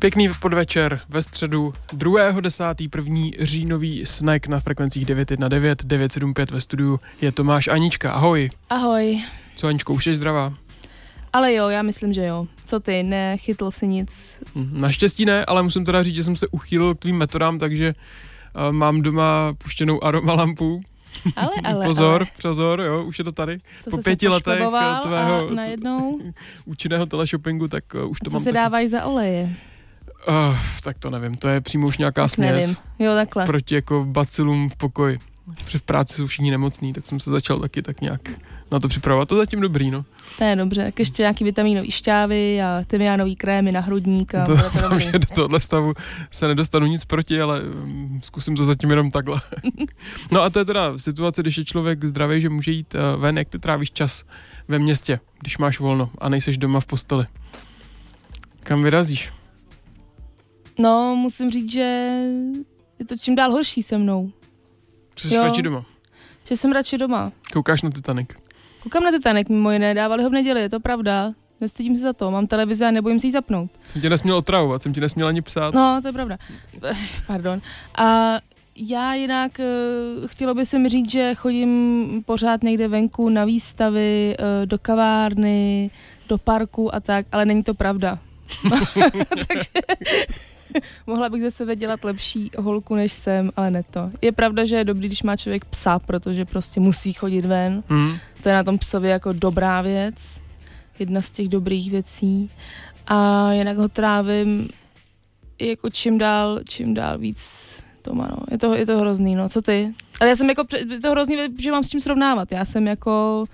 Pěkný podvečer ve středu 2.10. první říjnový snack na frekvencích 919 975 ve studiu je Tomáš Anička. Ahoj. Ahoj. Co Aničko, už jsi zdravá? Ale jo, já myslím, že jo. Co ty, nechytl si nic? Hm, naštěstí ne, ale musím teda říct, že jsem se uchýlil k tvým metodám, takže uh, mám doma puštěnou aromalampu, ale, ale, pozor, ale. pozor, jo, už je to tady. To po pěti letech tvého najednou... účinného teleshoppingu, tak uh, už to Co mám se dávají za oleje? Uh, tak to nevím, to je přímo už nějaká tak směs. Nevím. Jo, takhle. Proti jako bacilům v pokoji. Protože v práci jsou všichni nemocní, tak jsem se začal taky tak nějak na to připravovat. To zatím dobrý, no. To je dobře. Tak ještě nějaký vitaminové šťávy a tymiánový krémy na hrudník. A to, to dobrý. že do tohohle stavu se nedostanu nic proti, ale um, zkusím to zatím jenom takhle. no a to je teda situace, když je člověk zdravý, že může jít uh, ven, jak ty trávíš čas ve městě, když máš volno a nejseš doma v posteli. Kam vyrazíš? No, musím říct, že je to čím dál horší se mnou. Že jsi Jo. radši doma. Že jsem radši doma. Koukáš na Titanic. Koukám na Titanic mimo jiné, dávali ho v neděli, je to pravda. Nestydím se za to, mám televizi a nebojím se jí zapnout. Jsem tě nesměl otravovat, jsem ti nesměl ani psát. No, to je pravda. Pardon. A já jinak eh, chtělo by se mi říct, že chodím pořád někde venku na výstavy, eh, do kavárny, do parku a tak, ale není to pravda. Takže mohla bych ze sebe dělat lepší holku, než jsem, ale ne to. Je pravda, že je dobrý, když má člověk psa, protože prostě musí chodit ven. Hmm. To je na tom psově jako dobrá věc. Jedna z těch dobrých věcí. A jinak ho trávím jako čím dál, čím dál víc doma, no. Je to, je to hrozný, no. Co ty? Ale já jsem jako, je to hrozný, že mám s čím srovnávat. Já jsem jako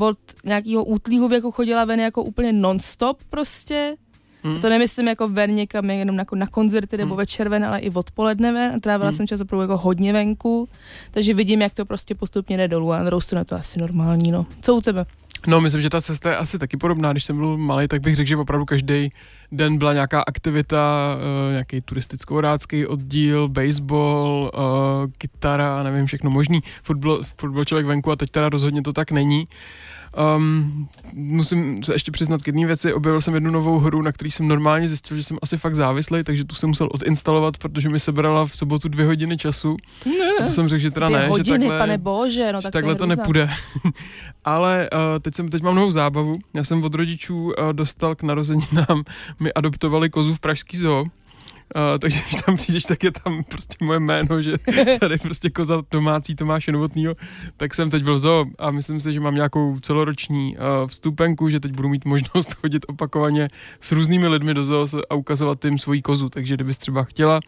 od nějakého útlýho věku chodila ven jako úplně non-stop prostě. Hmm. To nemyslím jako ven někam, jenom jako na koncerty nebo Hmm. večer ven, ale i odpoledne ven. A trávila Hmm. jsem čas opravdu jako hodně venku. Takže vidím, jak to prostě postupně jde dolů a na druhou stranu to asi normální, no. Co u tebe? No, myslím, že ta cesta je asi taky podobná. Když jsem byl malý, tak bych řekl, že opravdu každý den byla nějaká aktivita, uh, nějaký turisticko-vodácký oddíl, baseball, uh, kytara nevím, všechno možný. Fotbal, fotbal člověk venku a teď teda rozhodně to tak není. Um, musím se ještě přiznat k jedné věci. Objevil jsem jednu novou hru, na který jsem normálně zjistil, že jsem asi fakt závislý, takže tu jsem musel odinstalovat, protože mi sebrala v sobotu dvě hodiny času. A to jsem řekl, že teda Dvě ne, hodiny, že takhle, pane bože, no že tak takhle to, to nepůjde. Ale uh, teď, jsem, teď mám novou zábavu. Já jsem od rodičů uh, dostal k narozeninám, mi adoptovali kozu v Pražský zoo. Uh, takže když tam přijdeš, tak je tam prostě moje jméno, že tady prostě koza domácí Tomáše Novotnýho, tak jsem teď byl v zoo a myslím si, že mám nějakou celoroční uh, vstupenku, že teď budu mít možnost chodit opakovaně s různými lidmi do zoo a ukazovat jim svoji kozu, takže kdybys třeba chtěla,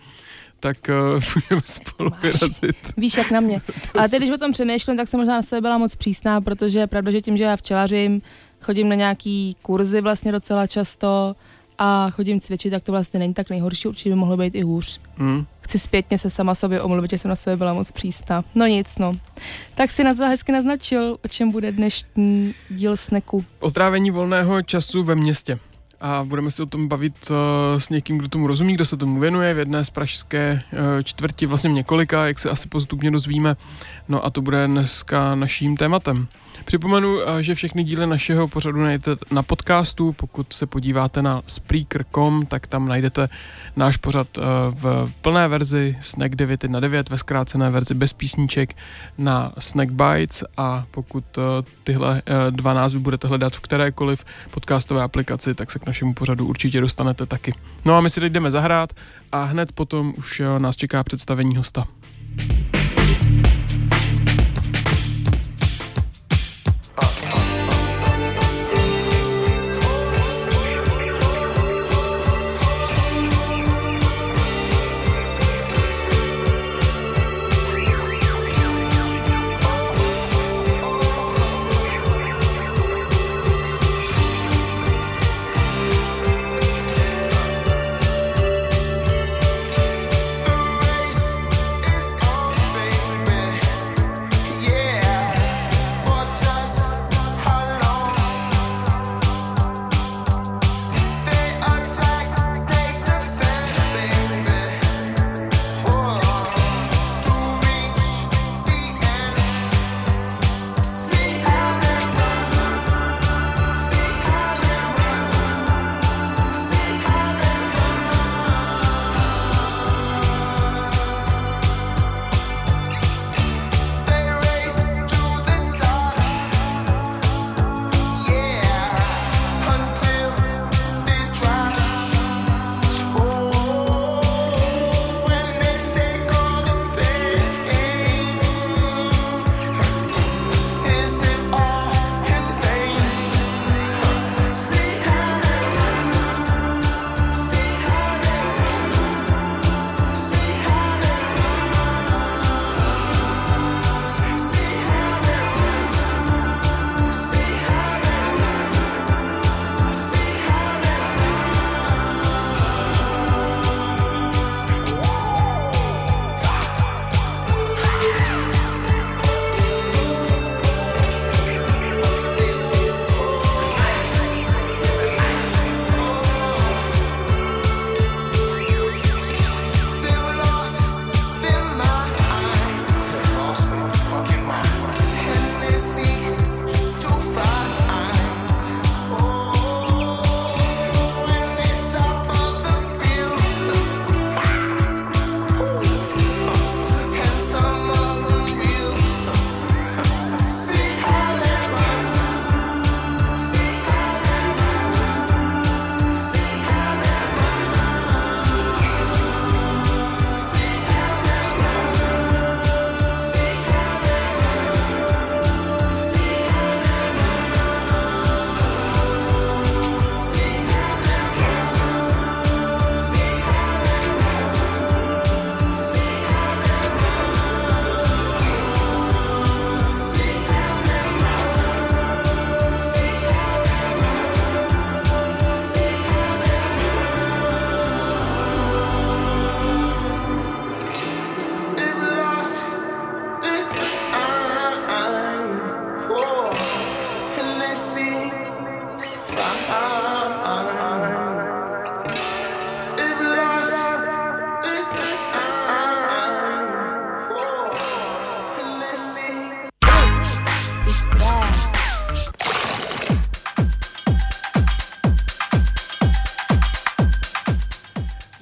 tak uh, budeme spolu Máš. vyrazit. Víš, jak na mě. Ale teď, když o tom přemýšlím, tak jsem možná na sebe byla moc přísná, protože je pravda, že tím, že já včelařím, chodím na nějaký kurzy vlastně docela často a chodím cvičit, tak to vlastně není tak nejhorší, určitě by mohlo být i hůř. Hmm. Chci zpětně se sama sobě omluvit, že jsem na sebe byla moc přísná. No nic, no. Tak si nazva hezky naznačil, o čem bude dnešní díl sneku. o trávení volného času ve městě. A budeme se o tom bavit uh, s někým, kdo tomu rozumí, kdo se tomu věnuje v jedné z pražské uh, čtvrti, vlastně několika, jak se asi postupně dozvíme. No a to bude dneska naším tématem. Připomenu, uh, že všechny díly našeho pořadu najdete na podcastu. Pokud se podíváte na Spreaker.com, tak tam najdete náš pořad uh, v plné verzi Snack 919, ve zkrácené verzi bez písniček na Snack Bytes a pokud uh, tyhle dva názvy budete hledat v kterékoliv podcastové aplikaci, tak se k našemu pořadu určitě dostanete taky. No a my si teď jdeme zahrát a hned potom už nás čeká představení hosta.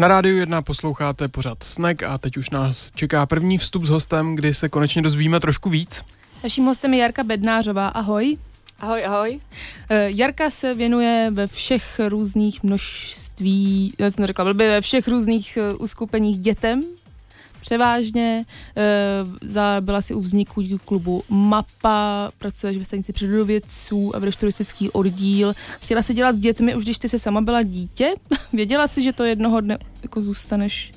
Na rádiu jedna posloucháte pořád Snack a teď už nás čeká první vstup s hostem, kdy se konečně dozvíme trošku víc. Naším hostem je Jarka Bednářová. Ahoj. Ahoj, ahoj. Eh, Jarka se věnuje ve všech různých množství, já jsem to řekla, blbě, ve všech různých eh, uskupeních dětem, převážně. E, byla si u vzniku klubu MAPA, pracuješ ve stanici přírodovědců a vedeš turistický oddíl. Chtěla si dělat s dětmi, už když ty se sama byla dítě? Věděla si, že to jednoho dne jako zůstaneš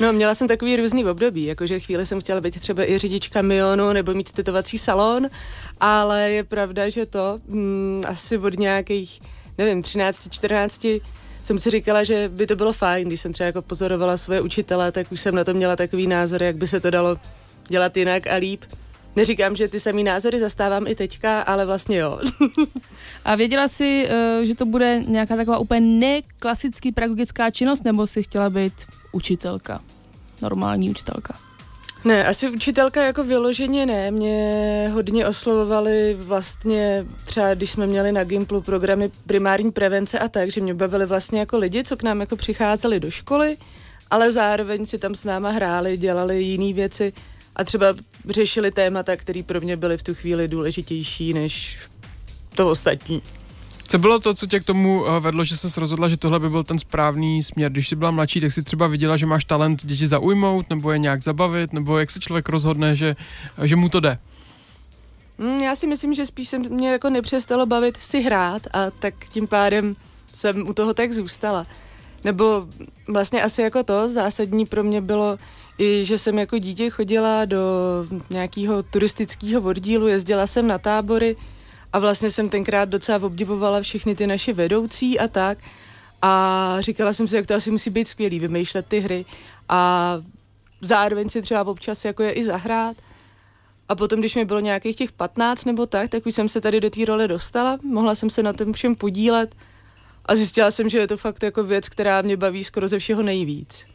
No, měla jsem takový různý období, jakože chvíli jsem chtěla být třeba i řidič kamionu nebo mít tetovací salon, ale je pravda, že to mm, asi od nějakých, nevím, 13, 14 jsem si říkala, že by to bylo fajn, když jsem třeba jako pozorovala svoje učitele, tak už jsem na to měla takový názor, jak by se to dalo dělat jinak a líp. Neříkám, že ty samý názory zastávám i teďka, ale vlastně jo. a věděla jsi, eh, že to bude nějaká taková úplně neklasický pedagogická činnost, nebo si chtěla být učitelka? Normální učitelka? Ne, asi učitelka jako vyloženě ne. Mě hodně oslovovali vlastně třeba, když jsme měli na Gimplu programy primární prevence a tak, že mě bavili vlastně jako lidi, co k nám jako přicházeli do školy, ale zároveň si tam s náma hráli, dělali jiné věci a třeba řešili témata, které pro mě byly v tu chvíli důležitější než to ostatní. Co bylo to, co tě k tomu eh, vedlo, že jsi rozhodla, že tohle by byl ten správný směr? Když jsi byla mladší, tak jsi třeba viděla, že máš talent děti zaujmout, nebo je nějak zabavit, nebo jak se člověk rozhodne, že, že mu to jde? Mm, já si myslím, že spíš se mě jako nepřestalo bavit si hrát a tak tím pádem jsem u toho tak zůstala. Nebo vlastně asi jako to zásadní pro mě bylo i, že jsem jako dítě chodila do nějakého turistického oddílu, jezdila jsem na tábory, a vlastně jsem tenkrát docela obdivovala všechny ty naše vedoucí a tak. A říkala jsem si, jak to asi musí být skvělý, vymýšlet ty hry a zároveň si třeba občas jako je i zahrát. A potom, když mi bylo nějakých těch 15 nebo tak, tak už jsem se tady do té role dostala, mohla jsem se na tom všem podílet a zjistila jsem, že je to fakt jako věc, která mě baví skoro ze všeho nejvíc.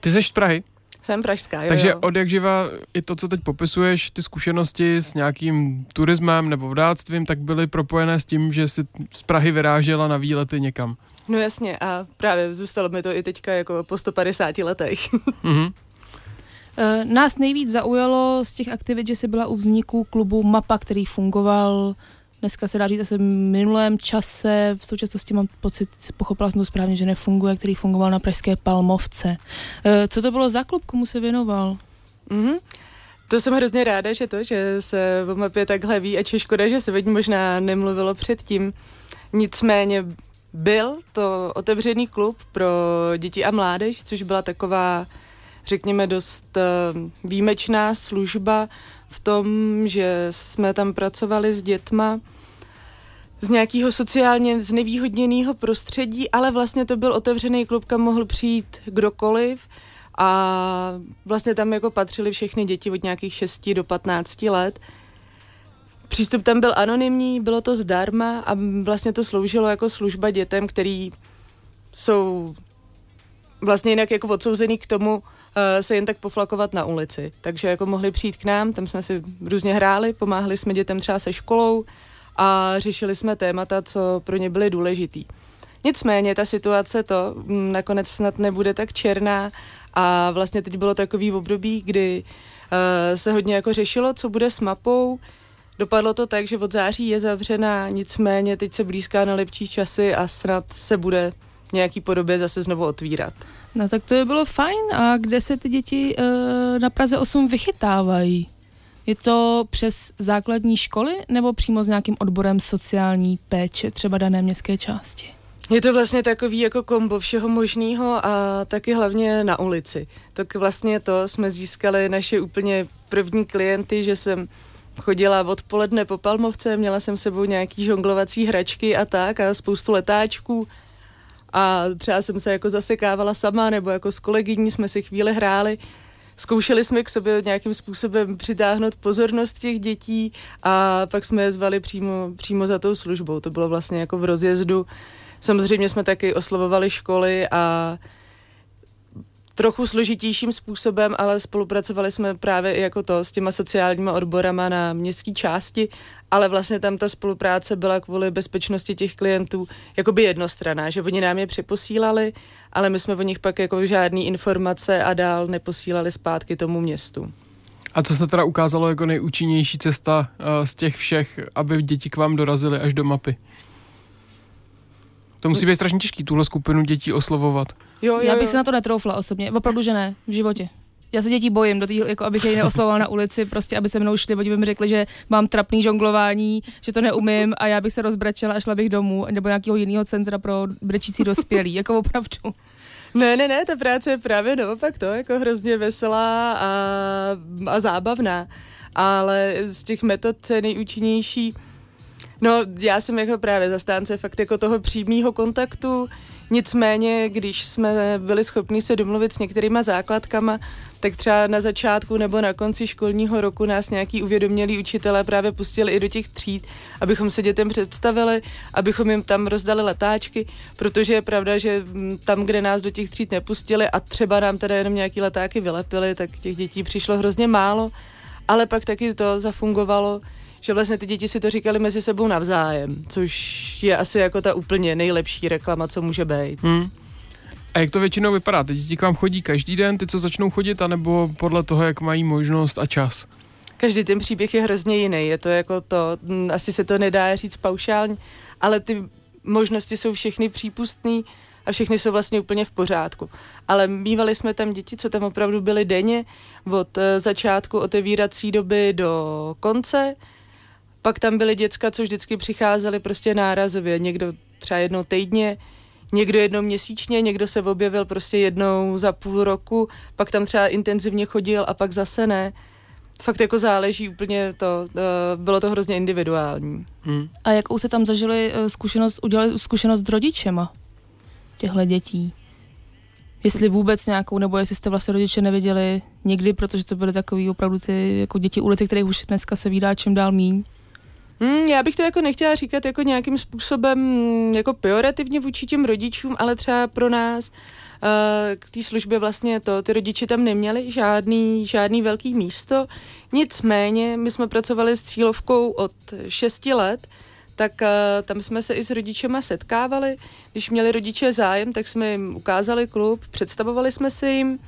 Ty jsi z Prahy? Jsem pražská, jo, Takže jo. od jak živa i to, co teď popisuješ, ty zkušenosti s nějakým turismem nebo vdáctvím, tak byly propojené s tím, že jsi z Prahy vyrážela na výlety někam. No jasně a právě zůstalo mi to i teďka jako po 150 letech. mm-hmm. Nás nejvíc zaujalo z těch aktivit, že jsi byla u vzniku klubu MAPA, který fungoval dneska se dá říct asi v minulém čase, v současnosti mám pocit, pochopila jsem to správně, že nefunguje, který fungoval na Pražské Palmovce. E, co to bylo za klub, komu se věnoval? Mm-hmm. To jsem hrozně ráda, že to, že se o mapě takhle ví, a je škoda, že se veď možná nemluvilo předtím. Nicméně byl to otevřený klub pro děti a mládež, což byla taková, řekněme, dost e, výjimečná služba, v tom, že jsme tam pracovali s dětma z nějakého sociálně znevýhodněného prostředí, ale vlastně to byl otevřený klub, kam mohl přijít kdokoliv a vlastně tam jako patřili všechny děti od nějakých 6 do 15 let. Přístup tam byl anonymní, bylo to zdarma a vlastně to sloužilo jako služba dětem, který jsou vlastně jinak jako odsouzený k tomu, se jen tak poflakovat na ulici. Takže jako mohli přijít k nám, tam jsme si různě hráli, pomáhali jsme dětem třeba se školou a řešili jsme témata, co pro ně byly důležitý. Nicméně ta situace to mm, nakonec snad nebude tak černá a vlastně teď bylo takový období, kdy uh, se hodně jako řešilo, co bude s mapou. Dopadlo to tak, že od září je zavřená, nicméně teď se blízká na lepší časy a snad se bude nějaký podobě zase znovu otvírat. No tak to by bylo fajn. A kde se ty děti uh, na Praze 8 vychytávají? Je to přes základní školy nebo přímo s nějakým odborem sociální péče, třeba dané městské části? Je to vlastně takový jako kombo všeho možného a taky hlavně na ulici. Tak vlastně to jsme získali naše úplně první klienty, že jsem chodila odpoledne po Palmovce, měla jsem sebou nějaký žonglovací hračky a tak a spoustu letáčků a třeba jsem se jako zasekávala sama nebo jako s kolegyní jsme si chvíli hráli. Zkoušeli jsme k sobě nějakým způsobem přitáhnout pozornost těch dětí a pak jsme je zvali přímo, přímo za tou službou. To bylo vlastně jako v rozjezdu. Samozřejmě jsme taky oslovovali školy a trochu složitějším způsobem, ale spolupracovali jsme právě jako to s těma sociálníma odborama na městské části, ale vlastně tam ta spolupráce byla kvůli bezpečnosti těch klientů jakoby jednostraná, že oni nám je připosílali, ale my jsme o nich pak jako žádný informace a dál neposílali zpátky tomu městu. A co se teda ukázalo jako nejúčinnější cesta uh, z těch všech, aby děti k vám dorazily až do mapy? To musí být strašně těžký, tuhle skupinu dětí oslovovat. Jo, jo, Já bych jo. se na to netroufla osobně, opravdu, že ne, v životě. Já se dětí bojím, do tý, jako abych je neoslovoval na ulici, prostě aby se mnou šli, oni by mi řekli, že mám trapný žonglování, že to neumím a já bych se rozbrečela a šla bych domů, nebo nějakého jiného centra pro brečící dospělí, jako opravdu. Ne, ne, ne, ta práce je právě naopak to, jako hrozně veselá a, a zábavná. Ale z těch metod je nejúčinnější No, já jsem jako právě zastánce fakt jako toho přímého kontaktu, Nicméně, když jsme byli schopni se domluvit s některýma základkama, tak třeba na začátku nebo na konci školního roku nás nějaký uvědomělí učitelé právě pustili i do těch tříd, abychom se dětem představili, abychom jim tam rozdali letáčky, protože je pravda, že mm, tam, kde nás do těch tříd nepustili a třeba nám teda jenom nějaký letáky vylepili, tak těch dětí přišlo hrozně málo, ale pak taky to zafungovalo, že vlastně ty děti si to říkali mezi sebou navzájem, což je asi jako ta úplně nejlepší reklama, co může být. Hmm. A jak to většinou vypadá? Ty děti k vám chodí každý den, ty co začnou chodit, anebo podle toho, jak mají možnost a čas? Každý ten příběh je hrozně jiný. Je to jako to, hm, asi se to nedá říct paušálně, ale ty možnosti jsou všechny přípustné a všechny jsou vlastně úplně v pořádku. Ale mývali jsme tam děti, co tam opravdu byly denně, od eh, začátku otevírací doby do konce, pak tam byly děcka, co vždycky přicházeli prostě nárazově, někdo třeba jednou týdně, někdo jednou měsíčně, někdo se objevil prostě jednou za půl roku, pak tam třeba intenzivně chodil a pak zase ne. Fakt jako záleží úplně to, eh, bylo to hrozně individuální. Hmm. A jakou se tam zažili eh, zkušenost, udělali zkušenost s rodičema těchto dětí? Jestli vůbec nějakou, nebo jestli jste vlastně rodiče neviděli nikdy, protože to byly takový opravdu ty jako děti ulici, kterých už dneska se vydá čím dál míň. Hmm, já bych to jako nechtěla říkat jako nějakým způsobem mm, jako pejorativně vůči těm rodičům, ale třeba pro nás uh, k té službě vlastně to, ty rodiče tam neměli žádný, žádný velký místo, nicméně my jsme pracovali s cílovkou od 6 let, tak uh, tam jsme se i s rodičema setkávali. Když měli rodiče zájem, tak jsme jim ukázali klub, představovali jsme si jim,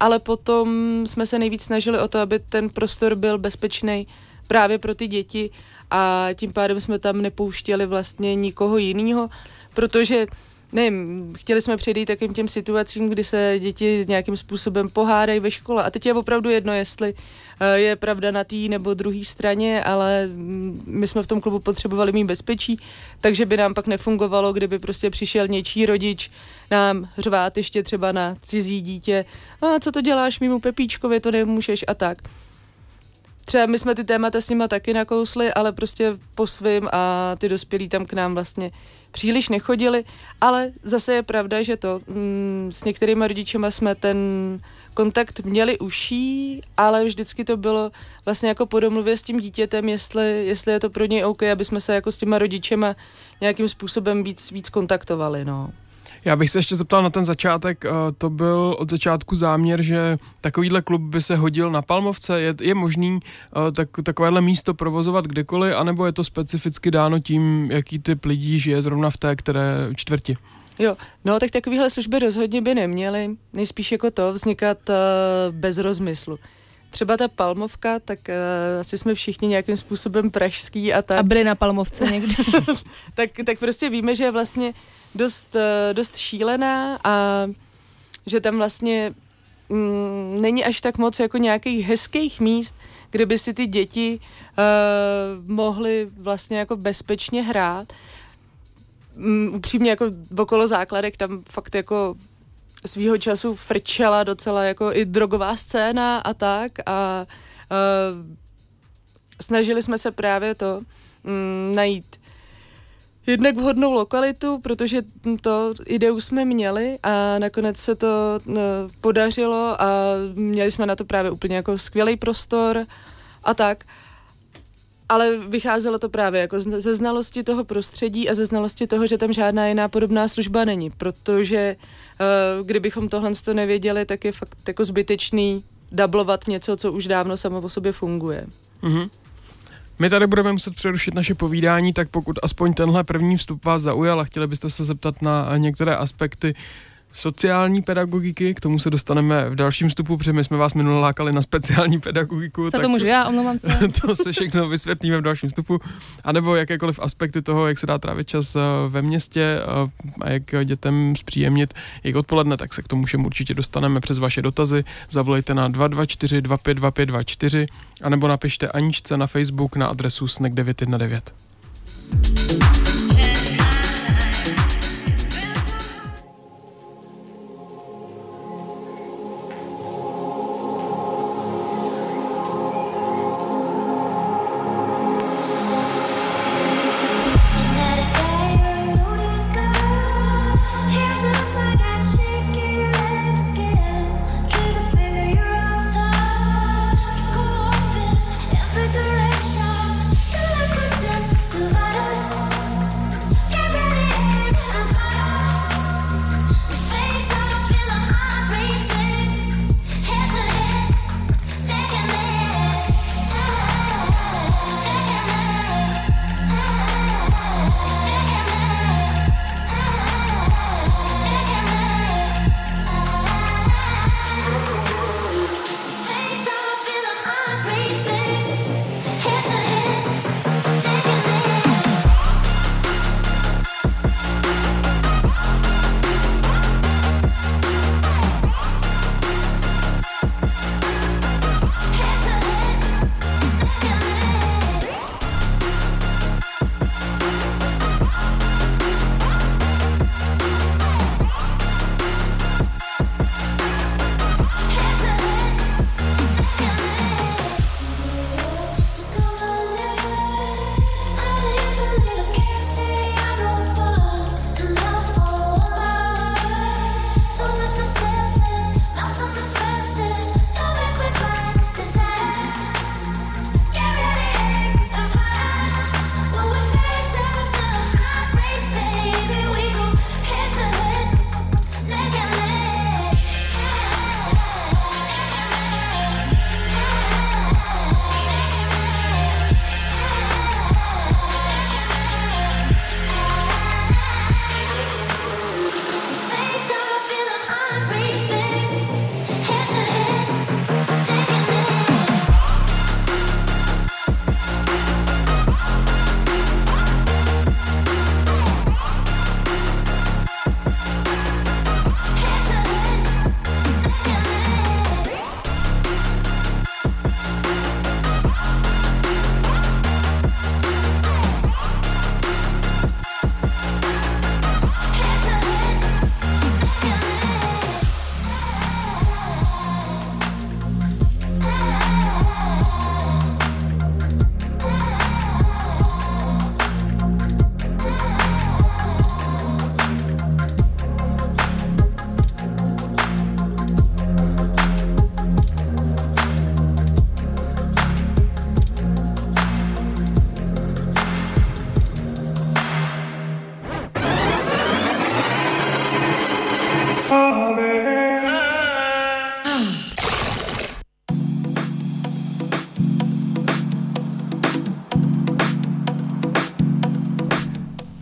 ale potom jsme se nejvíc snažili o to, aby ten prostor byl bezpečný právě pro ty děti a tím pádem jsme tam nepouštěli vlastně nikoho jiného, protože nevím, chtěli jsme předejít takým těm situacím, kdy se děti nějakým způsobem pohádají ve škole. A teď je opravdu jedno, jestli eh, je pravda na té nebo druhé straně, ale mm, my jsme v tom klubu potřebovali mít bezpečí, takže by nám pak nefungovalo, kdyby prostě přišel něčí rodič nám řvát ještě třeba na cizí dítě. A co to děláš mimo Pepíčkovi, to nemůžeš a tak třeba my jsme ty témata s nima taky nakousli, ale prostě po svým a ty dospělí tam k nám vlastně příliš nechodili, ale zase je pravda, že to mm, s některými rodičema jsme ten kontakt měli uší, ale vždycky to bylo vlastně jako po domluvě s tím dítětem, jestli, jestli je to pro něj OK, aby jsme se jako s těma rodičema nějakým způsobem víc, víc kontaktovali, no. Já bych se ještě zeptal na ten začátek. Eh, to byl od začátku záměr, že takovýhle klub by se hodil na Palmovce. Je, je možný eh, tak, takovéhle místo provozovat kdekoliv, anebo je to specificky dáno tím, jaký typ lidí žije zrovna v té které čtvrti? Jo, no tak takovéhle služby rozhodně by neměly, nejspíš jako to vznikat uh, bez rozmyslu. Třeba ta Palmovka, tak uh, asi jsme všichni nějakým způsobem pražský a tak. A byli na Palmovce někdy. tak, tak prostě víme, že vlastně dost, eh, dost šílená a že tam vlastně mm, není až tak moc jako nějakých hezkých míst, kde by si ty děti uh, mohly vlastně jako bezpečně hrát. Um, upřímně jako okolo základek tam fakt jako svýho času frčela docela jako i drogová scéna a tak a uh, snažili jsme se právě to um, najít jednak vhodnou lokalitu, protože to ideu jsme měli a nakonec se to no, podařilo a měli jsme na to právě úplně jako skvělý prostor a tak. ale vycházelo to právě jako ze znalosti toho prostředí a ze znalosti toho, že tam žádná jiná podobná služba není, protože uh, kdybychom tohle to nevěděli, tak je fakt jako zbytečný dublovat něco, co už dávno samo po sobě funguje. Mm-hmm. My tady budeme muset přerušit naše povídání, tak pokud aspoň tenhle první vstup vás zaujal a chtěli byste se zeptat na některé aspekty sociální pedagogiky, k tomu se dostaneme v dalším stupu, protože my jsme vás minule lákali na speciální pedagogiku. Za tak to můžu já, omlouvám se. To se všechno vysvětlíme v dalším stupu. A nebo jakékoliv aspekty toho, jak se dá trávit čas eh, ve městě eh, a jak dětem zpříjemnit jejich odpoledne, tak se k tomu všem určitě dostaneme přes vaše dotazy. Zavolejte na 224 252524 nebo napište Aničce na Facebook na adresu snack919.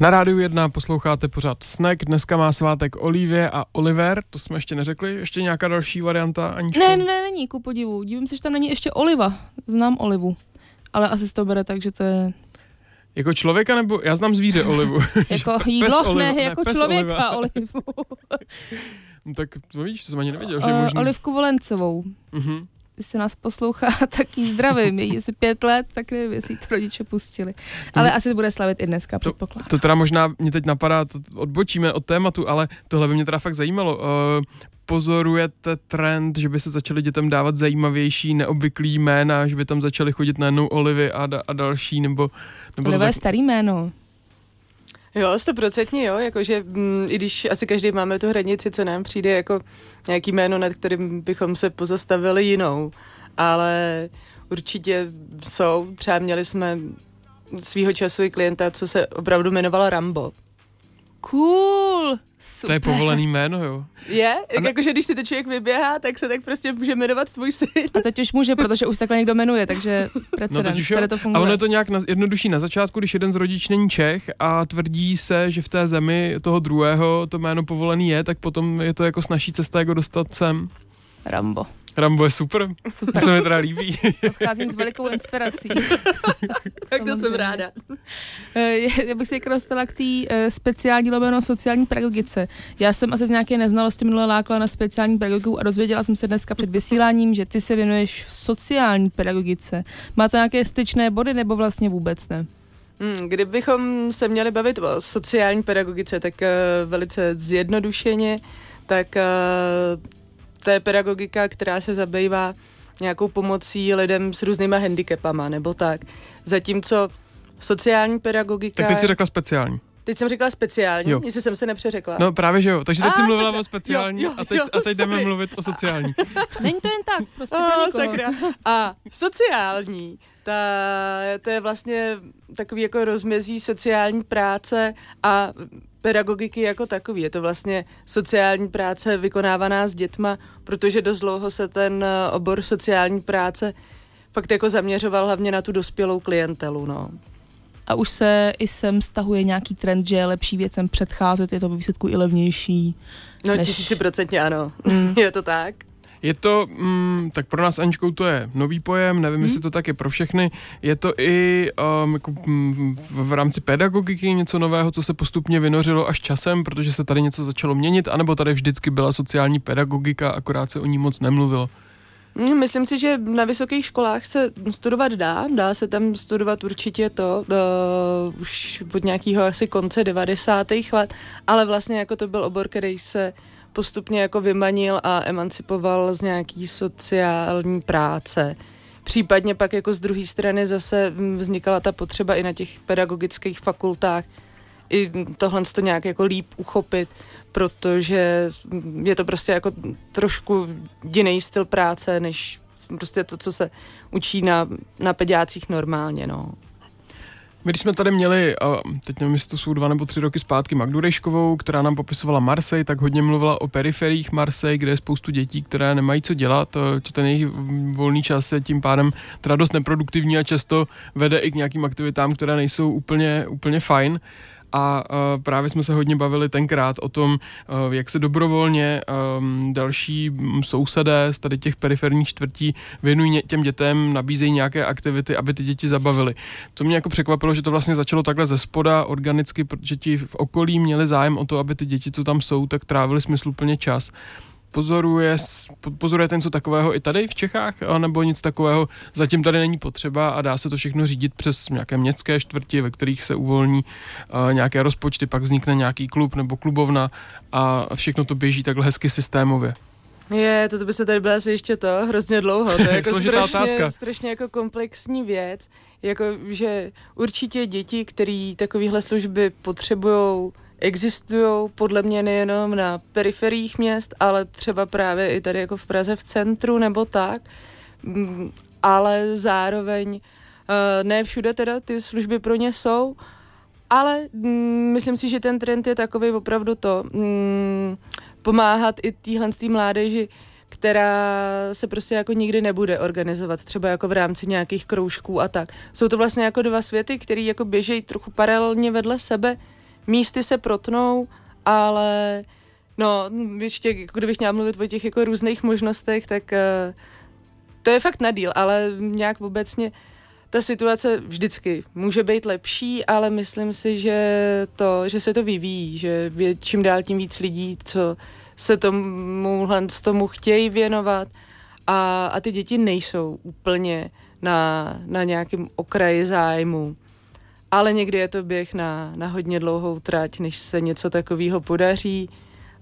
Na rádiu 1 posloucháte pořád Snack, dneska má svátek Olivie a Oliver, to jsme ještě neřekli, ještě nějaká další varianta, Aničko? Ne, ne, ne, není, ku podivu, dívím se, že tam není ještě Oliva, znám Olivu, ale asi z to bere tak, že to je jako člověka nebo, já znám zvíře Olivu. jako jídlo, oliva, ne, jako ne, člověka Olivu. no, tak to víš, to jsem ani nevěděl, že je možný. Olivku Volencovou. Uh-huh se nás poslouchá, tak jí zdravím. Je asi pět let, tak nevím, jestli to rodiče pustili. Ale asi bude slavit i dneska, to, předpokládám. To teda možná mě teď napadá, to odbočíme od tématu, ale tohle by mě teda fakt zajímalo. Uh, pozorujete trend, že by se začaly dětem dávat zajímavější, neobvyklý jména, že by tam začaly chodit najednou olivy a, da, a další, nebo... nebo Oliva tak... je starý jméno. Jo, stoprocentně jo, jakože mm, i když asi každý máme tu hranici, co nám přijde jako nějaký jméno, nad kterým bychom se pozastavili jinou, ale určitě jsou. Třeba měli jsme svýho času i klienta, co se opravdu jmenovala Rambo. Cool! Super. To je povolený jméno, jo. Je? A ne- Jakože když si to člověk vyběhá, tak se tak prostě může jmenovat tvůj syn. A teď už může, protože už takhle někdo jmenuje, takže No precedens, teď už jo. tady to A funguje. ono je to nějak na, jednodušší na začátku, když jeden z rodič není Čech a tvrdí se, že v té zemi toho druhého to jméno povolený je, tak potom je to jako snažší cesta, jak ho dostat sem. Rambo. Rambo je super, to Super. se mi teda líbí. Odcházím s velikou inspirací. Tak to jsem ráda. Eh, Já bych se jako dostala k té eh, speciální lomeno sociální pedagogice. Já jsem asi z nějaké neznalosti minule lákla na speciální pedagogiku a dozvěděla jsem se dneska před vysíláním, že ty se věnuješ sociální pedagogice. Máte nějaké styčné body nebo vlastně vůbec ne? Hmm, kdybychom se měli bavit o sociální pedagogice, tak uh, velice zjednodušeně, tak uh, to je pedagogika, která se zabývá nějakou pomocí lidem s různýma handicapama, nebo tak. Zatímco sociální pedagogika... Tak teď si řekla speciální. teď jsem řekla speciální, Jo. jestli jsem se nepřeřekla. No právě, že jo. Takže teď A, si mluvila sakra. o speciální Jo, jo, a teď, jo, a teď jdeme sorry. mluvit o sociální. Není to jen tak, prostě někoho. sakra. A sociální, ta, to je vlastně takový jako rozmezí sociální práce a pedagogiky jako takový. Je to vlastně sociální práce vykonávaná s dětma, protože dost dlouho se ten eh, obor sociální práce fakt jako zaměřoval hlavně na tu dospělou klientelu, no. A už se i sem stahuje nějaký trend, že je lepší věcem předcházet, je to ve výsledku i levnější. No Než- tisíciprocentně ano, Mm. je to tak. Je to, mm, tak pro nás Aničkou to je nový pojem, nevím, Hmm. jestli to tak je pro všechny. Je to i um, jako, mm, v, v rámci pedagogiky něco nového, co se postupně vynořilo až časem, protože se tady něco začalo měnit, anebo tady vždycky byla sociální pedagogika, akorát se o ní moc nemluvilo. Mm, Myslím si, že na vysokých školách se studovat dá, dá se tam studovat určitě to, uh, už od nějakého asi konce 90. let, ale vlastně jako to byl obor, který se postupně jako vymanil a emancipoval z nějaký sociální práce. Případně pak jako z druhé strany zase vznikala ta potřeba i na těch pedagogických fakultách i tohle to nějak jako líp uchopit, protože je to prostě jako trošku jiný styl práce, než prostě to, co se učí na, na pediácích normálně, no. My když jsme tady měli, teď nevím, jestli to jsou dva nebo tři roky zpátky, Magdu Rejškovou, která nám popisovala Marseille, tak hodně mluvila o periferiích Marseille, kde je spoustu dětí, které nemají co dělat, že ten jejich volný čas je tím pádem teda dost neproduktivní a často vede i k nějakým aktivitám, které nejsou úplně, úplně fajn. A uh, právě jsme se hodně bavili tenkrát o tom, uh, jak se dobrovolně um, další mm, sousedé z tady těch periferních čtvrtí věnují těm dětem, nabízejí nějaké aktivity, aby ty děti zabavili. To mě jako překvapilo, že to vlastně začalo takhle ze spoda organicky, protože ti v okolí měli zájem o to, aby ty děti, co tam jsou, tak trávili smysluplně čas. Pozoruje, po- pozorujete něco takového i tady v Čechách, nebo nic takového zatím tady není potřeba a dá se to všechno řídit přes nějaké městské čtvrti, ve kterých se uvolní uh, nějaké rozpočty, pak vznikne nějaký klub nebo klubovna a všechno to běží takhle hezky systémově. Je, to by se tady byla asi ještě to hrozně dlouho. To je jako strašně, otázka. strašně jako komplexní věc. Jako, že určitě děti, které takovéhle služby potřebují, existují podle mě nejenom na periferiích měst, ale třeba právě i tady jako v Praze v centru nebo tak. Mm, Ale zároveň eh, ne všude teda ty služby pro ně jsou, ale mm, myslím si, že ten trend je takový opravdu to mm, pomáhat i téhle mládeži, která se prostě jako nikdy nebude organizovat, třeba jako v rámci nějakých kroužků a tak. Jsou to vlastně jako dva světy, které jako běžejí trochu paralelně vedle sebe, místy se protnou, ale no, ještě, kdybych měla mluvit o těch jako různých možnostech, tak uh, to je fakt na díl, ale nějak obecně ta situace vždycky může být lepší, ale myslím si, že, to, že se to vyvíjí, že je čím dál tím víc lidí, co se tomu, tomu chtějí věnovat a, a ty děti nejsou úplně na, na nějakém okraji zájmu. Ale někdy je to běh na, na hodně dlouhou trať, než se něco takového podaří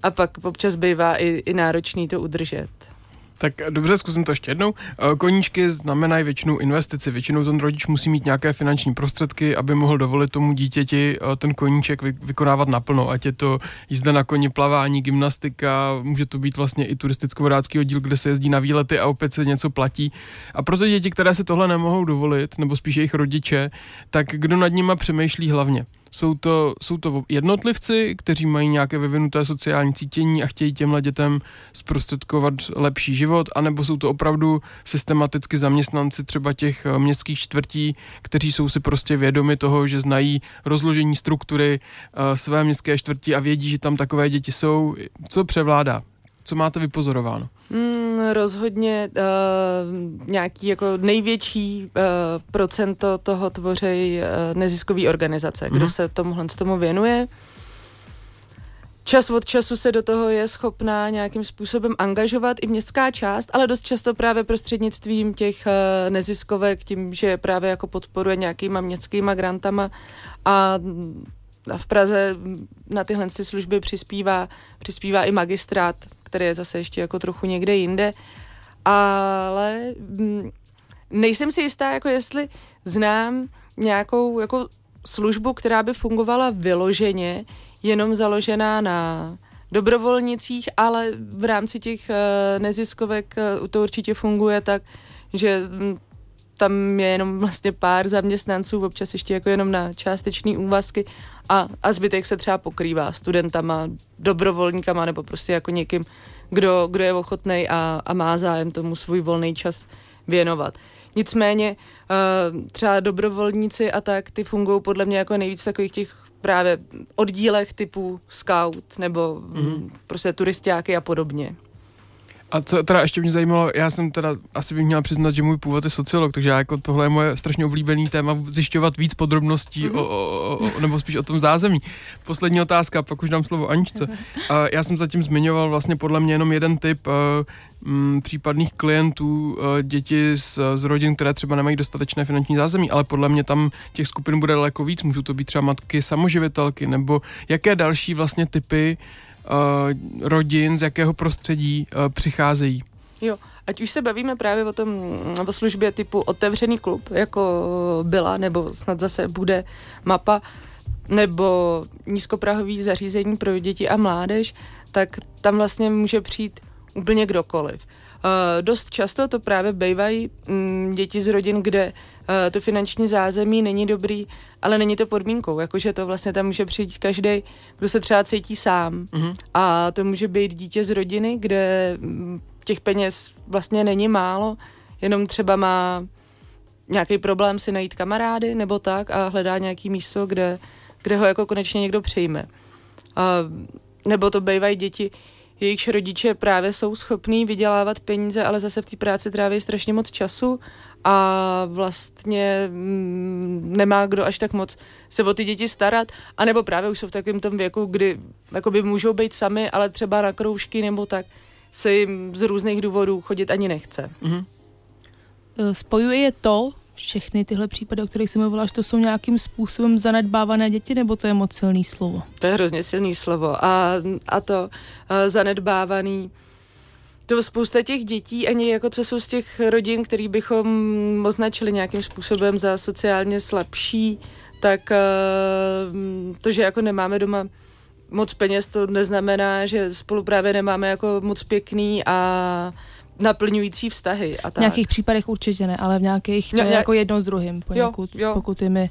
a pak občas bývá i, i náročný to udržet. Tak dobře, zkusím to ještě jednou. Eh, koníčky znamenají většinou investici. Většinou ten rodič musí mít nějaké finanční prostředky, aby mohl dovolit tomu dítěti eh, ten koníček vykonávat naplno. Ať je to jízda na koni, plavání, gymnastika, může to být vlastně i turisticko-vodácký oddíl, kde se jezdí na výlety a opět se něco platí. A pro ty děti, které si tohle nemohou dovolit, nebo spíš jejich rodiče, tak kdo nad nima přemýšlí hlavně? Jsou to, jsou to jednotlivci, kteří mají nějaké vyvinuté sociální cítění a chtějí těmhle dětem zprostředkovat lepší život, anebo jsou to opravdu systematicky zaměstnanci třeba těch eh, městských čtvrtí, kteří jsou si prostě vědomi toho, že znají rozložení struktury uh, své městské čtvrtí a vědí, že tam takové děti jsou. Co převládá? Co máte vypozorováno? Mm, rozhodně uh, nějaký jako největší uh, procento toho tvoří uh, neziskové organizace, kdo mm. se tomuhle tomu věnuje. Čas od času se do toho je schopná nějakým způsobem angažovat i městská část, ale dost často právě prostřednictvím těch uh, neziskovek, tím, že právě jako podporuje nějakýma městskýma grantama a a v Praze na tyhle služby přispívá, přispívá i magistrát, který je zase ještě jako trochu někde jinde. Ale mm, nejsem si jistá, jako jestli znám nějakou jako službu, která by fungovala vyloženě, jenom založená na dobrovolnicích, ale v rámci těch uh, neziskovek uh, to určitě funguje tak, že mm, tam je jenom vlastně pár zaměstnanců, občas ještě jako jenom na částečný úvazky a, a zbytek se třeba pokrývá studentama, dobrovolníkama nebo prostě jako někým, kdo, kdo je ochotný a, a má zájem tomu svůj volný čas věnovat. Nicméně uh, třeba dobrovolníci a tak, ty fungují podle mě jako nejvíc takových těch právě oddílech typu scout nebo mm. prostě turistiáky a podobně. A co teda ještě mě zajímalo, já jsem teda asi bych měla přiznat, že můj původ je sociolog, takže já jako tohle je moje strašně oblíbený téma, zjišťovat víc podrobností mm-hmm. o, o, o, nebo spíš o tom zázemí. Poslední otázka, pak už dám slovo Aničce. A já jsem zatím zmiňoval vlastně podle mě jenom jeden typ uh, m, případných klientů, uh, děti z, z rodin, které třeba nemají dostatečné finanční zázemí, ale podle mě tam těch skupin bude daleko víc. Můžou to být třeba matky samoživitelky, nebo jaké další vlastně typy uh, rodin, z jakého prostředí uh, přicházejí. Jo, ať už se bavíme právě o tom, o službě typu otevřený klub, jako byla, nebo snad zase bude mapa, nebo nízkoprahový zařízení pro děti a mládež, tak tam vlastně může přijít úplně kdokoliv. Uh, dost často to právě bývají um, děti z rodin, kde uh, to finanční zázemí není dobrý, ale není to podmínkou, jakože to vlastně tam může přijít každý, kdo se třeba cítí sám. Mm-hmm. A to může být dítě z rodiny, kde um, těch peněz vlastně není málo, jenom třeba má nějaký problém si najít kamarády nebo tak a hledá nějaký místo, kde, kde ho jako konečně někdo přijme. Uh, nebo to bývají děti, jejichž rodiče právě jsou schopní vydělávat peníze, ale zase v té práci tráví strašně moc času a vlastně mm, nemá kdo až tak moc se o ty děti starat, anebo právě už jsou v takovém tom věku, kdy jakoby můžou být sami, ale třeba na kroužky nebo tak se jim z různých důvodů chodit ani nechce. Mm-hmm. Spojuje je to, všechny tyhle případy, o kterých jsem mluvila, že to jsou nějakým způsobem zanedbávané děti, nebo to je moc silný slovo? To je hrozně silný slovo. A, a to uh, zanedbávaný, to spousta těch dětí, ani jako co jsou z těch rodin, který bychom označili nějakým způsobem za sociálně slabší, tak to, že jako nemáme doma moc peněz, to neznamená, že spolu právě nemáme jako moc pěkný a naplňující vztahy. A tak. V nějakých případech určitě ne, ale v nějakých to je jako jedno s druhým, poněkud, jo, jo. pokud je mi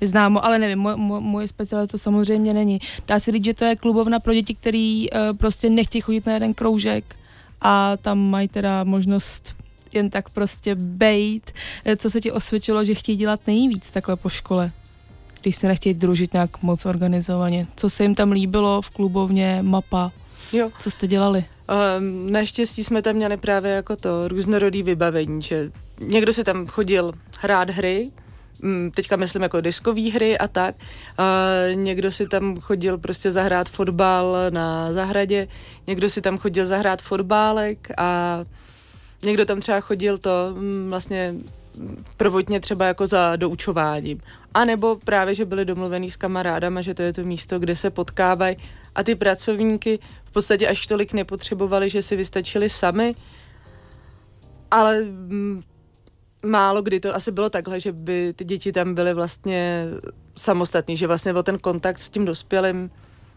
známo, ale nevím, moje, moje specialita to samozřejmě není. Dá se říct, že to je klubovna pro děti, který uh, prostě nechtějí chodit na jeden kroužek a tam mají teda možnost jen tak prostě bejt. Eh, co se ti osvědčilo, že chtějí dělat nejvíc takhle po škole? Když se nechtějí družit nějak moc organizovaně. Co se jim tam líbilo v klubovně, mapa? Jo. Co jste dělali? Um, naštěstí jsme tam měli právě jako to různorodý vybavení, že někdo se tam chodil hrát hry, um, teďka myslím jako diskové hry a tak. Uh, někdo si tam chodil prostě zahrát fotbal na zahradě, někdo si tam chodil zahrát fotbálek a někdo tam třeba chodil to um, vlastně prvotně třeba jako za doučováním. A nebo právě, že byli domluvený s kamarádama, že to je to místo, kde se potkávají a ty pracovníky v podstatě až tolik nepotřebovali, že si vystačili sami ale mm, málo kdy to asi bylo takhle, že by ty děti tam byly vlastně samostatní, že vlastně o ten kontakt s tím dospělým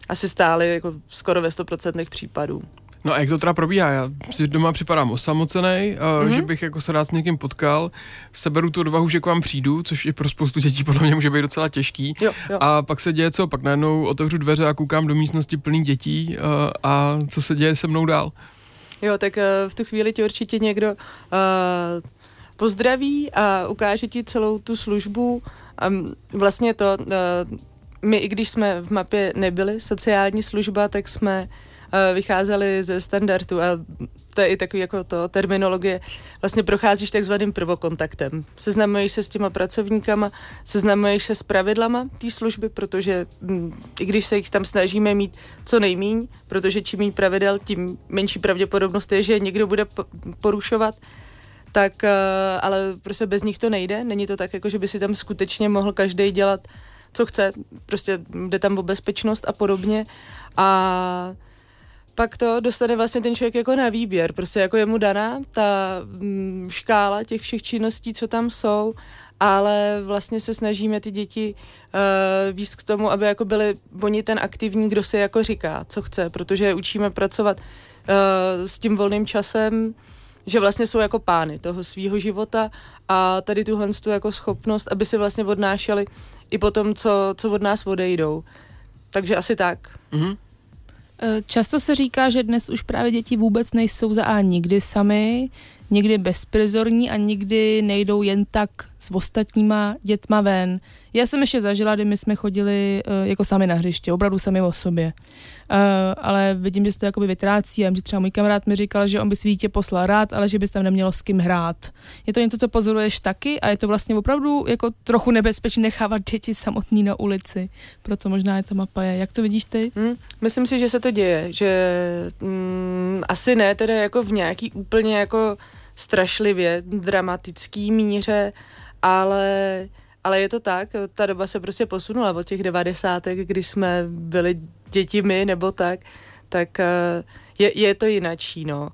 asi stály jako skoro ve 100% případů. No a jak to teda probíhá? Já si doma připadám osamocený, mm-hmm. že bych jako se rád s někým potkal, seberu tu odvahu, že k vám přijdu, což i pro spoustu dětí podle mě může být docela těžký. Jo, jo. A pak se děje co? Pak najednou otevřu dveře a koukám do místnosti plný dětí uh, a co se děje se mnou dál? Jo, tak uh, v tu chvíli ti určitě někdo uh, pozdraví a ukáže ti celou tu službu. Um, vlastně to, uh, my i když jsme v mapě nebyli sociální služba, tak jsme vycházeli ze standardu a to je i takový jako to terminologie. Vlastně procházíš takzvaným prvokontaktem. Seznamuješ se s těma pracovníkama, seznamuješ se s pravidlama té služby, protože hm, i když se jich tam snažíme mít co nejmíň, protože čím méně pravidel, tím menší pravděpodobnost je, že někdo bude porušovat, tak uh, ale prostě bez nich to nejde. Není to tak, jako že by si tam skutečně mohl každý dělat, co chce. Prostě jde tam o bezpečnost a podobně. A pak to dostane vlastně ten člověk jako na výběr, prostě jako je mu daná ta mm, škála těch všech činností, co tam jsou, ale vlastně se snažíme ty děti uh, víc k tomu, aby jako byli oni ten aktivní, kdo se jako říká, co chce, protože učíme pracovat uh, s tím volným časem, že vlastně jsou jako pány toho svého života a tady tuhle tu jako schopnost, aby si vlastně odnášeli i po tom, co, co od nás odejdou. Takže asi tak. Mm-hmm. Eh, často se říká, že dnes už právě děti vůbec nejsou za A nikdy sami, někdy bezprizorní a nikdy nejdou jen tak s ostatníma dětma ven. Já jsem ještě zažila, kdy my jsme chodili uh, jako sami na hřiště, opravdu sami o sobě. Uh, ale vidím, že se to jakoby vytrácí a že třeba můj kamarád mi říkal, že on by svítě poslal rád, ale že by tam nemělo s kým hrát. Je to něco, co pozoruješ taky a je to vlastně opravdu jako trochu nebezpečné nechávat děti samotný na ulici. Proto možná je to mapa je. Jak to vidíš ty? Hmm, myslím si, že se to děje, že mm, asi ne teda jako v nějaký úplně jako strašlivě dramatický míře, ale ale je to tak, ta doba se prostě posunula od těch devadesátek, kdy jsme byli děti my nebo tak, tak eh, je, je to jinačí, no.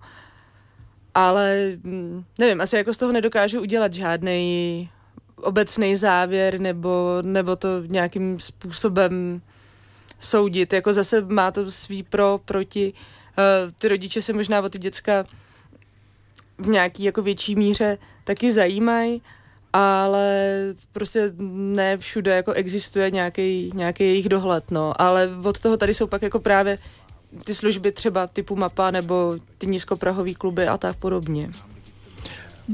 Ale mm, nevím, asi jako z toho nedokážu udělat žádný obecný závěr nebo, nebo to nějakým způsobem soudit. Jako zase má to svý pro, proti. Uh, ty rodiče se možná o ty děcka v nějaký jako větší míře taky zajímají, ale prostě ne všude jako existuje nějaký, nějaký jejich dohled, no. Ale od toho tady jsou pak jako právě ty služby třeba typu mapa nebo ty nízkoprahový kluby a tak podobně.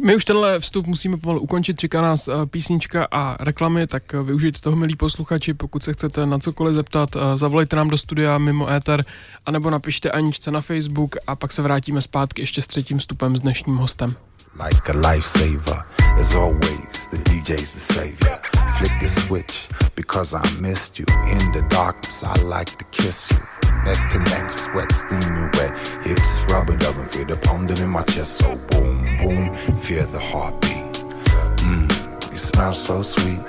My už tenhle vstup musíme pomalu ukončit, čeká nás eh, písnička a reklamy, tak eh, využijte toho, milí posluchači, pokud se chcete na cokoliv zeptat, eh, zavolejte nám do studia mimo éter, anebo napište Aničce na Facebook a pak se vrátíme zpátky ještě s třetím vstupem s dnešním hostem. Like a lifesaver, as always, the DJ's the savior. Flick the switch because I missed you. In the darkness, I like to kiss you. Neck to neck, sweat steaming wet. Hips rubbing up and feel the pounding in my chest. So boom, boom, feel the heartbeat. Mmm, you smell so sweet,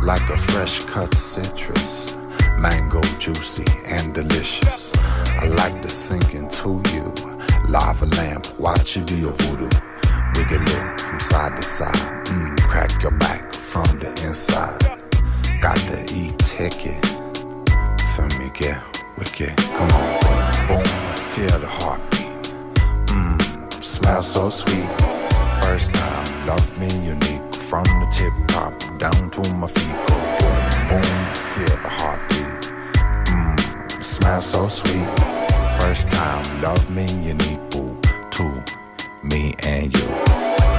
like a fresh cut citrus. Mango juicy and delicious. I like to sink into you. Lava lamp, watch you do your voodoo. Wiggle it from side to side. Mmm, crack your back from the inside. Got the e-ticket for me, get wicked. Come on, boom, feel the heartbeat. Mmm, smell so sweet. First time, love me unique. From the tip top down to my feet. Go boom, boom, feel the heartbeat. Mmm, smell so sweet. First time, love me unique. Boo, two, me and you.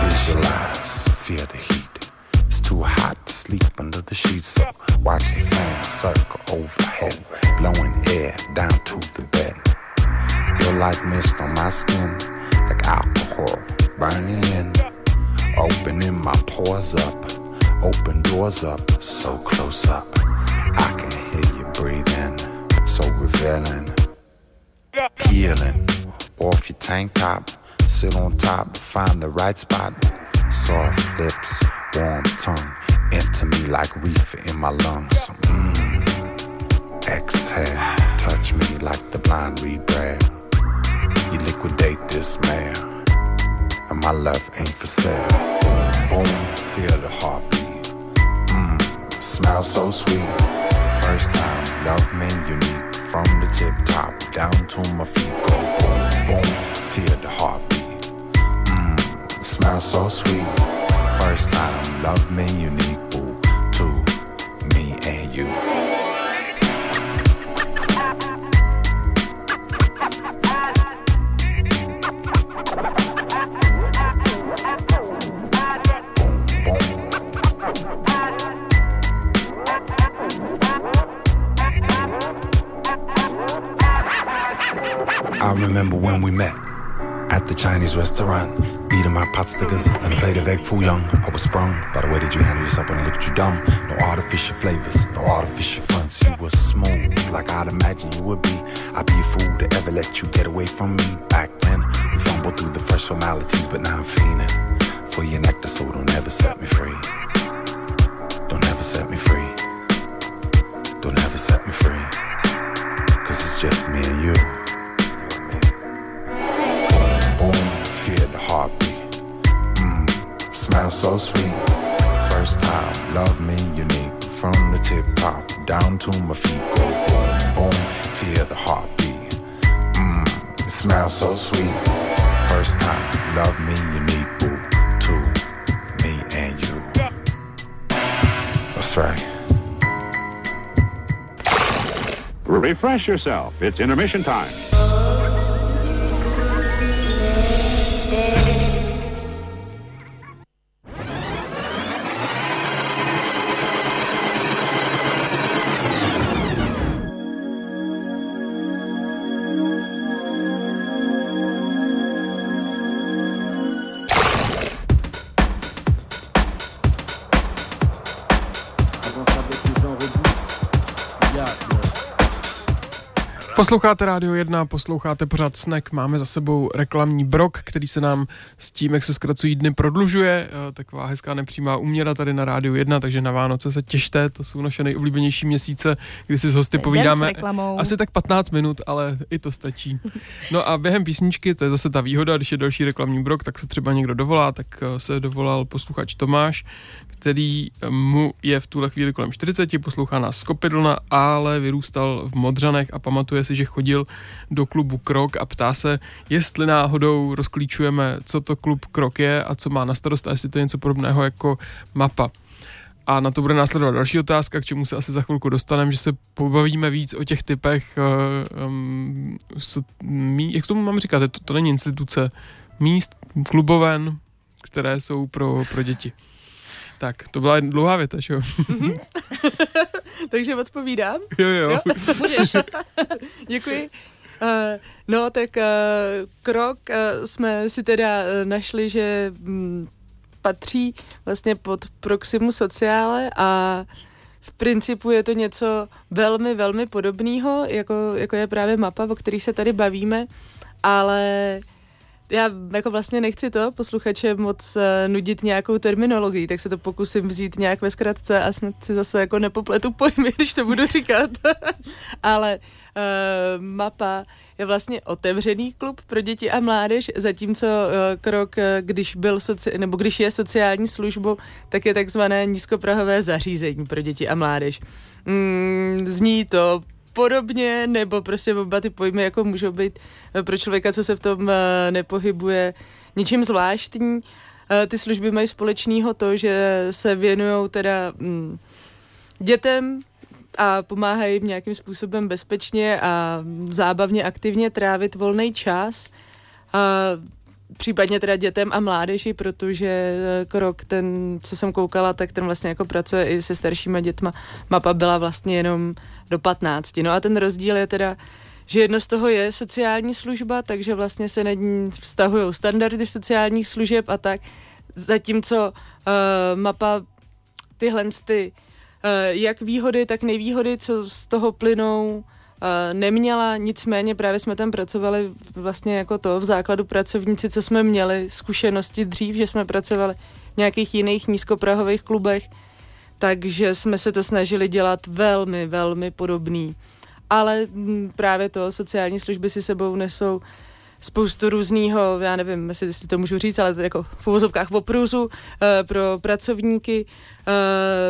Visualize, feel the heat. It's too hot to sleep under the sheets, so watch the fan circle overhead, blowing air down to the bed. You're like mist on my skin, like alcohol burning in, opening my pores up, open doors up, so close up. I can hear you breathing, so revealing, healing off your tank top Sit on top, find the right spot. Soft lips, warm tongue. Into me like reefer in my lungs. Mmm. Exhale, touch me like the blind read braille. You liquidate this man. and my love ain't for sale. Boom, feel the heartbeat. Mmm, smell so sweet. First time, love me unique. From the tip top down to my feet, go boom, boom, feel the heartbeat. Mmm, smell so sweet. First time, love me unique. Ooh, to me and you. Stickers and a plate of egg foo young. I was sprung by the way that you handle yourself when I looked at you dumb. No artificial flavors, no artificial fronts. You were smooth, like I'd imagine you would be. I'd be a fool to ever let you get away from me. Back then, we fumbled through the first formalities, but now I'm fiending for your nectar, so don't ever set me free. To my feet, go boom, boom, feel the heartbeat. Mmm, smell so sweet. First time, love me unique. Boo, to me and you. That's right. Refresh yourself. It's intermission time. Posloucháte Rádio 1, posloucháte pořád Snack, máme za sebou reklamní brok, který se nám s tím, jak se zkracují dny, prodlužuje. Eh, Taková hezká nepřímá úměra tady na Rádiu 1, takže na Vánoce se těšte, to jsou naše nejoblíbenější měsíce, kdy si s hosty s povídáme reklamou. asi tak 15 minut, ale i to stačí. No a během písničky, to je zase ta výhoda, když je další reklamní brok, tak se třeba někdo dovolá, tak eh, se dovolal posluchač Tomáš, který mu je v tuhle chvíli kolem 40, poslouchá nás z Kopidlna, ale vyrůstal v Modřanech a pamatuje si, že chodil do klubu Krok a ptá se, jestli náhodou rozklíčujeme, co to klub Krok je a co má na starost a jestli to je něco podobného jako mapa. A na to bude následovat další otázka, k čemu se asi za chvilku dostaneme, že se pobavíme víc o těch typech, um, so, mí, jak to mám říkat, to, to není instituce, míst, kluboven, které jsou pro, pro děti. Tak, to byla dlouhá věta, že jo? Takže odpovídám. jo, jo. Můžeš. Děkuji. Uh, no, tak uh, krok uh, jsme si teda uh, našli, že um, patří vlastně pod Proximu Sociále a v principu je to něco velmi, velmi podobného, jako, jako je právě mapa, o který se tady bavíme, ale já jako vlastně nechci to posluchače moc uh, nudit nějakou terminologií, tak se to pokusím vzít nějak ve zkratce a snad si zase jako nepopletu pojmy, když to budu říkat. Ale uh, mapa je vlastně otevřený klub pro děti a mládež, zatímco uh, krok, když byl soci- nebo když je sociální službou, tak je takzvané nízkoprahové zařízení pro děti a mládež. Mm, zní to podobně, nebo prostě oba ty pojmy jako můžou být eh, pro člověka, co se v tom eh, nepohybuje, ničím zvláštní. Eh, Ty služby mají společného to, že se věnují teda mm, dětem a pomáhají jim nějakým způsobem bezpečně a zábavně aktivně trávit volný čas. A případně teda dětem a mládeži, protože eh, krok, ten, co jsem koukala, tak ten vlastně jako pracuje i se staršíma dětma. Mapa byla vlastně jenom do 15. No a ten rozdíl je teda, že jedno z toho je sociální služba, takže vlastně se nad ní vztahují standardy sociálních služeb a tak. Zatímco uh, mapa tyhle ty, uh, jak výhody, tak nevýhody, co z toho plynou, neměla, nicméně právě jsme tam pracovali vlastně jako to v základu pracovníci, co jsme měli zkušenosti dřív, že jsme pracovali v nějakých jiných nízkoprahových klubech, takže jsme se to snažili dělat velmi, velmi podobný. Ale mm, právě to sociální služby si sebou nesou spoustu různého, já nevím, jestli to můžu říct, ale to jako v uvozovkách oprůzu eh, pro pracovníky eh,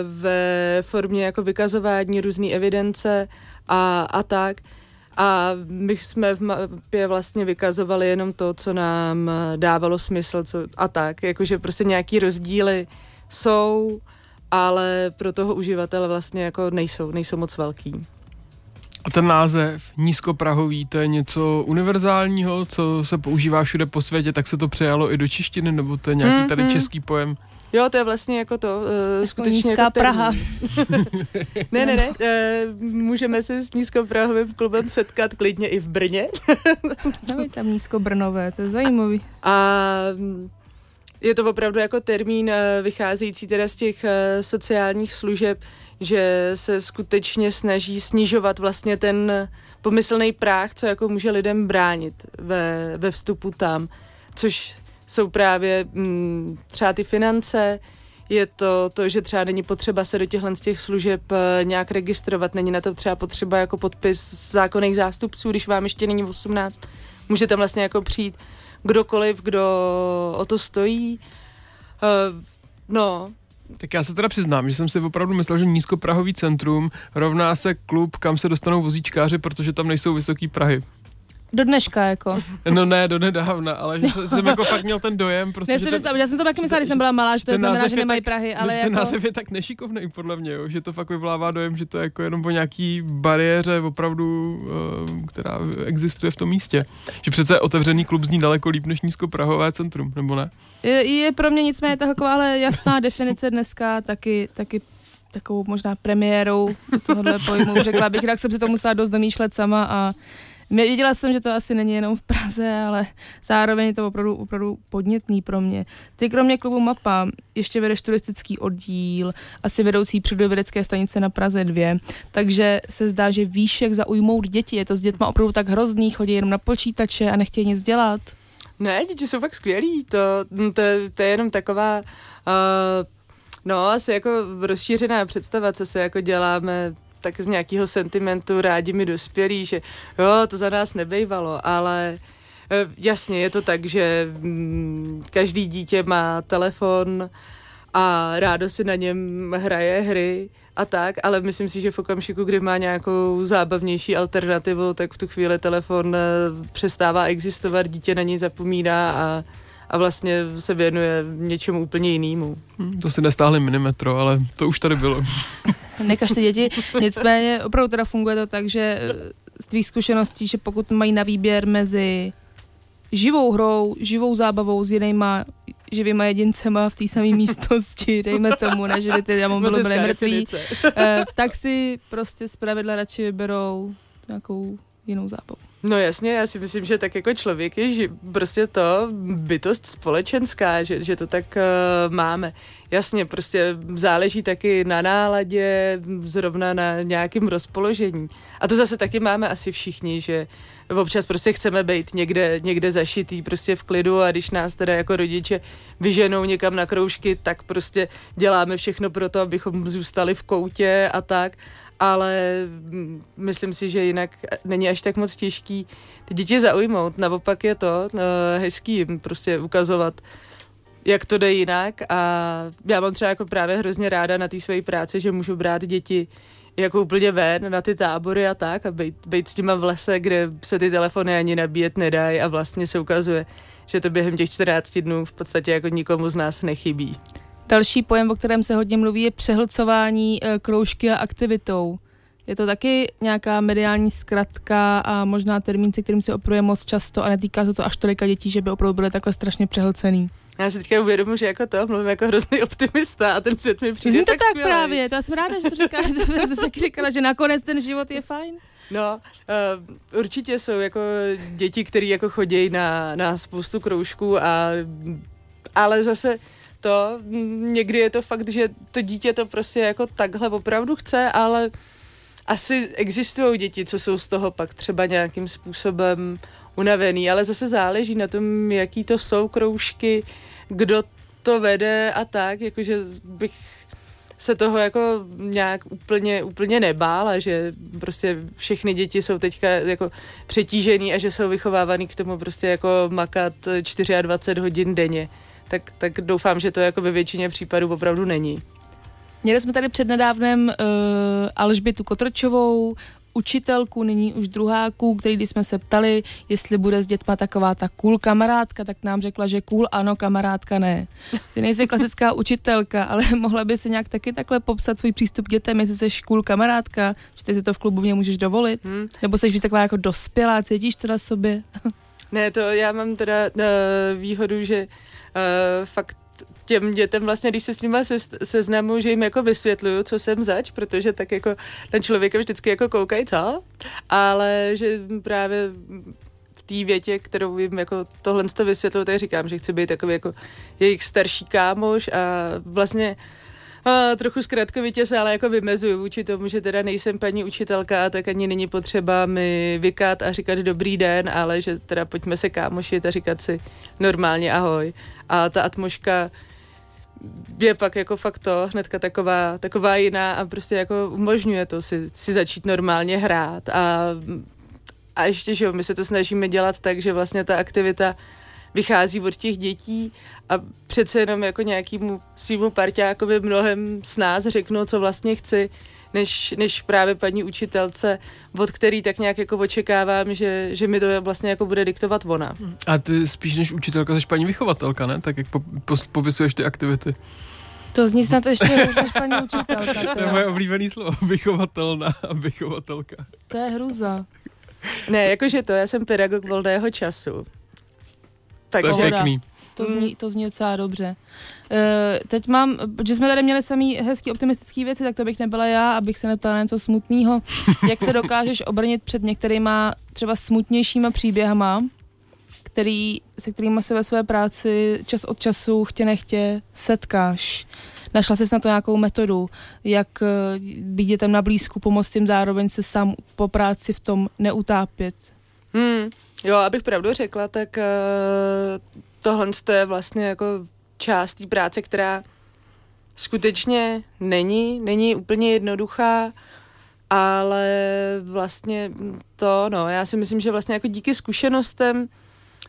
ve formě jako vykazování různé evidence a, a tak. A my jsme v mapě vlastně vykazovali jenom to, co nám dávalo smysl co, a tak. Jakože prostě nějaký rozdíly jsou, ale pro toho uživatele vlastně jako nejsou, nejsou moc velký. A ten název nízkoprahový, to je něco univerzálního, co se používá všude po světě, tak se to přejalo i do češtiny, nebo to je nějaký tady mm-hmm. český pojem? Jo, to je vlastně jako to, uh, jako skutečně nízká jako Praha. ne, ne, ne, uh, můžeme se s nízkoprahovým klubem setkat klidně i v Brně. Dávaj tam nízkobrnové, to je zajímavý. A mm, je to opravdu jako termín eh, vycházející teda z těch sociálních služeb, že se skutečně snaží snižovat vlastně ten pomyslný práh, co jako může lidem bránit ve, ve vstupu tam, což jsou právě mm, třeba ty finance, je to to, že třeba není potřeba se do těchhle z těch služeb uh, nějak registrovat, není na to třeba potřeba jako podpis zákonných zástupců, když vám ještě není 18, může tam vlastně jako přijít kdokoliv, kdo o to stojí. Uh, no, tak já se teda přiznám, že jsem si opravdu myslel, že nízkoprahový centrum rovná se klub, kam se dostanou vozíčkáři, protože tam nejsou vysoký Prahy. Do dneška, jako. No ne, do nedávna, ale že jsem jako fakt měl ten dojem. Prostě, že ten, já jsem to taky myslela, když jsem byla malá, že to znamená, že nemají tak, Prahy, ale jako... Ten název je tak nešikovný, podle mě, jo, že to fakt vyvolává dojem, že to je jako jenom po nějaký bariéře opravdu, uh, která existuje v tom místě. Že přece otevřený klub zní daleko líp než nízkoprahové centrum, nebo ne? Je, je pro mě nicméně taková ale jasná definice dneska, taky, taky takovou možná premiérou tohohle pojmu. Řekla bych, tak jsem si to musela dost domýšlet sama a Věděla jsem, že to asi není jenom v Praze, ale zároveň je to opravdu, opravdu podnětný pro mě. Ty kromě klubu MAPA ještě vedeš turistický oddíl, asi vedoucí přírodovědecké stanice na Praze 2, takže se zdá, že víš, jak zaujmout děti. Je to s dětma opravdu tak hrozný, chodí jenom na počítače a nechtějí nic dělat. Ne, děti jsou fakt skvělí, to, to, to je jenom taková... Uh, No, asi jako rozšířená představa, co se jako děláme tak z nějakého sentimentu rádi mi dospělí, že jo, to za nás nebejvalo, ale e, jasně je to tak, že mm, každý dítě má telefon a rádo si na něm hraje hry a tak, ale myslím si, že v okamžiku, kdy má nějakou zábavnější alternativu, tak v tu chvíli telefon e, přestává existovat, dítě na něj zapomíná a a vlastně se věnuje něčemu úplně jinému. Hmm, to si nestáhli minimetro, ale to už tady bylo. Nekažte děti, nicméně opravdu teda funguje to tak, že eh, z tvých zkušeností, že pokud mají na výběr mezi živou hrou, živou zábavou s jinýma živýma jedincema v té samé místnosti, dejme tomu, ne, že by ty mobily byly mrtví, eh, tak si prostě zpravidla radši vyberou nějakou jinou zábavu. No jasně, já si myslím, že tak jako člověk je že prostě to bytost společenská, že, že to tak uh, máme. Jasně, prostě záleží taky na náladě, zrovna na nějakém rozpoložení. A to zase taky máme asi všichni, že občas prostě chceme být někde, někde zašitý prostě v klidu a když nás teda jako rodiče vyženou někam na kroužky, tak prostě děláme všechno pro to, abychom zůstali v koutě a tak ale myslím si, že jinak není až tak moc těžký ty děti zaujmout. Naopak je to uh, hezký jim prostě ukazovat, jak to jde jinak a já mám třeba jako právě hrozně ráda na té své práci, že můžu brát děti jako úplně ven na ty tábory a tak a být, být s nima v lese, kde se ty telefony ani nabíjet nedají a vlastně se ukazuje, že to během těch 14 dnů v podstatě jako nikomu z nás nechybí. Další pojem, o kterém se hodně mluví, je přehlcování e, kroužky a aktivitou. Je to taky nějaká mediální zkratka a možná termín, se kterým se opruje moc často a netýká se to až tolika dětí, že by opravdu byly takhle strašně přehlcený. Já si teďka uvědomuji, že jako to mluvím jako hrozný optimista a ten svět mi přijde Zní to tak, tak skvělej. právě, to já jsem ráda, že to říkáš, že jsi říkala, že nakonec ten život je fajn. No, uh, určitě jsou jako děti, které jako chodí na, na spoustu kroužků a ale zase to, někdy je to fakt, že to dítě to prostě jako takhle opravdu chce, ale asi existují děti, co jsou z toho pak třeba nějakým způsobem unavený, ale zase záleží na tom, jaký to jsou kroužky, kdo to vede a tak, jakože bych se toho jako nějak úplně, úplně nebál a že prostě všechny děti jsou teďka jako přetížený a že jsou vychovávaný k tomu prostě jako makat 24 hodin denně. Tak, tak doufám, že to jako ve většině případů opravdu není. Měli jsme tady přednedávnem uh, Alžbětu Kotrčovou, učitelku, nyní už druháků, který když jsme se ptali, jestli bude s dětma taková ta cool kamarádka, tak nám řekla, že cool ano, kamarádka ne. Ty nejsi klasická učitelka, ale mohla by se nějak taky takhle popsat svůj přístup k dětem, jestli jsi cool kamarádka, že ty si to v klubovně můžeš dovolit, hmm. nebo jsi víc taková jako dospělá, cítíš to na sobě? ne, to já mám teda uh, výhodu, že uh, fakt těm dětem vlastně, když se s nimi se, seznamu, že jim jako vysvětluju, co jsem zač, protože tak jako na člověka vždycky jako koukají, co? Ale že právě v té větě, kterou jim jako tohle to vysvětluju, tak říkám, že chci být takový jako jejich starší kámoš a vlastně a trochu zkratkovitě se ale jako vymezuju vůči tomu, že teda nejsem paní učitelka, tak ani není potřeba mi vykat a říkat dobrý den, ale že teda pojďme se kámošit a říkat si normálně ahoj. A ta atmoška je pak jako fakt to, hnedka taková, taková jiná a prostě jako umožňuje to si, si začít normálně hrát. A, a ještě, že jo, my se to snažíme dělat tak, že vlastně ta aktivita vychází od těch dětí a přece jenom jako nějakýmu svýmu parťákovi mnohem s nás řeknu, co vlastně chci, než, než právě paní učitelce, od který tak nějak jako očekávám, že, že mi to vlastně jako bude diktovat ona. A ty spíš než učitelka jsi paní vychovatelka, ne? Tak jak po, po, popisuješ ty aktivity. To zní snad ještě hůř než paní učitelka. To je moje oblíbený slovo, vychovatelná a vychovatelka. To je hruza. Ne, jakože to, já jsem pedagog volného času. Tak to je pěkný. To zní, to zní docela dobře. Uh, teď mám, že jsme tady měli samý hezký optimistický věci, tak to bych nebyla já, abych se neptala něco smutného. Jak se dokážeš obrnit před některýma třeba smutnějšíma příběhama, který, se kterými se ve své práci čas od času chtě nechtě setkáš? Našla jsi na to nějakou metodu, jak eh, být dětem na blízku, pomoct tím zároveň se sám po práci v tom neutápět? Hmm. Jo, abych pravdu řekla, tak uh, tohle je vlastně jako část té práce, která skutečně není, není úplně jednoduchá, ale vlastně to, no, já si myslím, že vlastně jako díky zkušenostem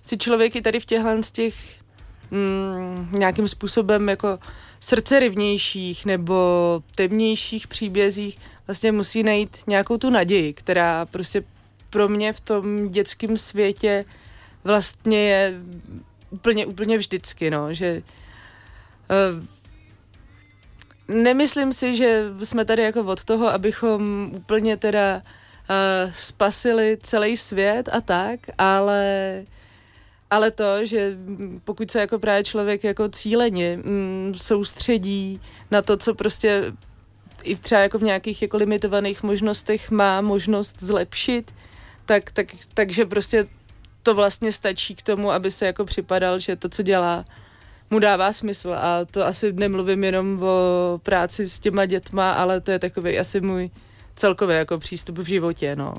si člověk i tady v těchhle z těch mm, nějakým způsobem jako srdcerivnějších nebo temnějších příbězích vlastně musí najít nějakou tu naději, která prostě pro mě v tom dětském světě vlastně je úplně, úplně vždycky, no, že uh, nemyslím si, že jsme tady jako od toho, abychom úplně teda uh, spasili celý svět a tak, ale ale to, že pokud se jako právě člověk jako cíleně mm, soustředí na to, co prostě i třeba jako v nějakých jako limitovaných možnostech má možnost zlepšit, tak, tak, takže prostě to vlastně stačí k tomu, aby se jako připadal, že to, co dělá, mu dává smysl a to asi nemluvím jenom o práci s těma dětma, ale to je takový asi můj celkový jako přístup v životě, no.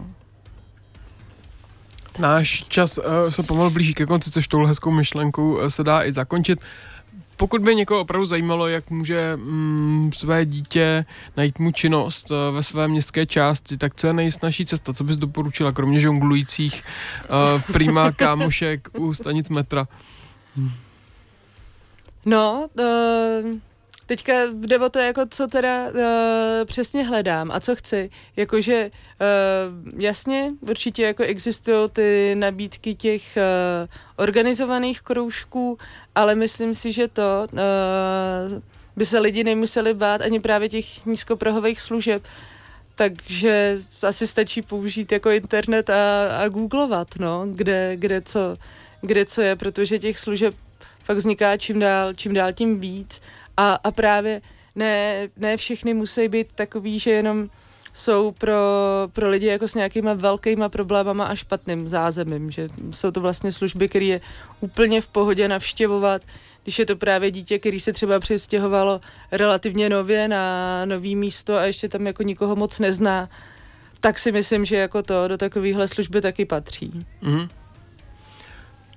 Náš čas uh, se pomalu blíží ke konci, což touhle hezkou myšlenkou uh, se dá i zakončit. Pokud by někoho opravdu zajímalo, jak může mm, své dítě najít mu činnost uh, ve své městské části, tak co je nejsnažší cesta? Co bys doporučila, kromě žonglujících uh, prýma kámošek u stanic metra? No, uh, teďka jde o to, jako co teda uh, přesně hledám a co chci. Jakože uh, jasně, určitě jako existují ty nabídky těch uh, organizovaných kroužků, ale myslím si, že to uh, by se lidi nemuseli bát ani právě těch nízkoprahových služeb, takže asi stačí použít jako internet a, a googlovat, no, kde, kde, co, kde co je, protože těch služeb fakt vzniká čím dál, čím dál tím víc a, a právě ne, ne všechny musí být takový, že jenom jsou pro, pro lidi jako s nějakýma velkýma problémama a špatným zázemím, že jsou to vlastně služby, které je úplně v pohodě navštěvovat, když je to právě dítě, který se třeba přestěhovalo relativně nově na nový místo a ještě tam jako nikoho moc nezná, tak si myslím, že jako to do takovéhle služby taky patří. Mm.